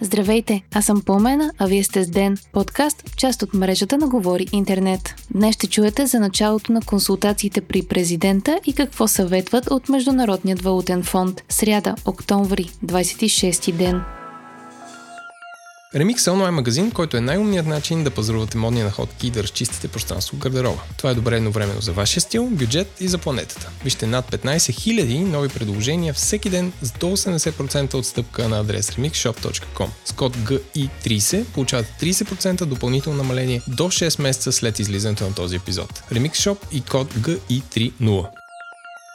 Здравейте, аз съм Пламена, а вие сте с Ден, подкаст, част от мрежата на Говори Интернет. Днес ще чуете за началото на консултациите при президента и какво съветват от Международният валутен фонд. Сряда, октомври, 26 ден. Remix е онлайн магазин, който е най-умният начин да пазарувате модни находки и да разчистите пространство в гардероба. Това е добре едновременно за вашия стил, бюджет и за планетата. Вижте над 15 000 нови предложения всеки ден с до 80% отстъпка на адрес remixshop.com. С код GI30 получавате 30% допълнително намаление до 6 месеца след излизането на този епизод. Remix Shop и код GI30.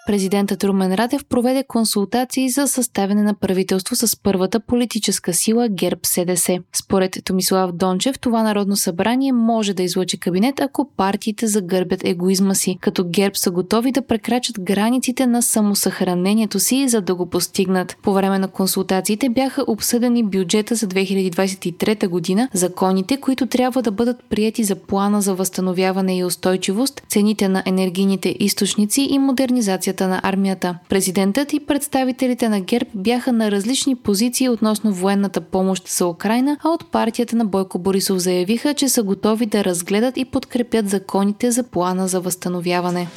Президентът Румен Радев проведе консултации за съставяне на правителство с първата политическа сила ГЕРБ СДС. Според Томислав Дончев, това народно събрание може да излъчи кабинет, ако партиите загърбят егоизма си, като ГЕРБ са готови да прекрачат границите на самосъхранението си, за да го постигнат. По време на консултациите бяха обсъдени бюджета за 2023 година, законите, които трябва да бъдат прияти за плана за възстановяване и устойчивост, цените на енергийните източници и модернизация мобилизацията на армията. Президентът и представителите на ГЕРБ бяха на различни позиции относно военната помощ за Украина, а от партията на Бойко Борисов заявиха, че са готови да разгледат и подкрепят законите за плана за възстановяване.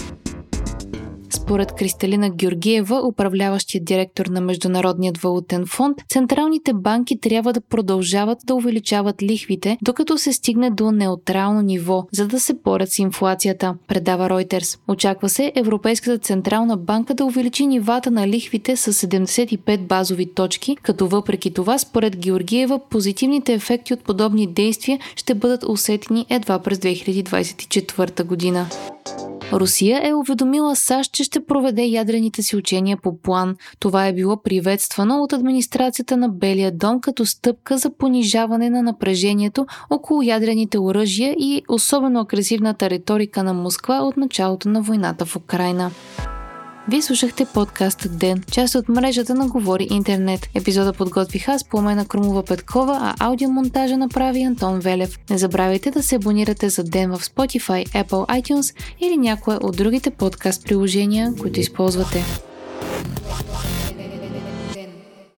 Според Кристалина Георгиева, управляващия директор на Международният валутен фонд, централните банки трябва да продължават да увеличават лихвите, докато се стигне до неутрално ниво, за да се борят с инфлацията, предава Reuters. Очаква се Европейската централна банка да увеличи нивата на лихвите с 75 базови точки, като въпреки това, според Георгиева, позитивните ефекти от подобни действия ще бъдат усетени едва през 2024 година. Русия е уведомила САЩ, че ще проведе ядрените си учения по план. Това е било приветствано от администрацията на Белия дом като стъпка за понижаване на напрежението около ядрените оръжия и особено агресивната риторика на Москва от началото на войната в Украина. Вие слушахте подкаста Ден, част от мрежата на Говори Интернет. Епизода подготвих аз, Пламена Крумова Петкова, а аудиомонтажа направи Антон Велев. Не забравяйте да се абонирате за Ден в Spotify, Apple iTunes или някое от другите подкаст приложения, които използвате.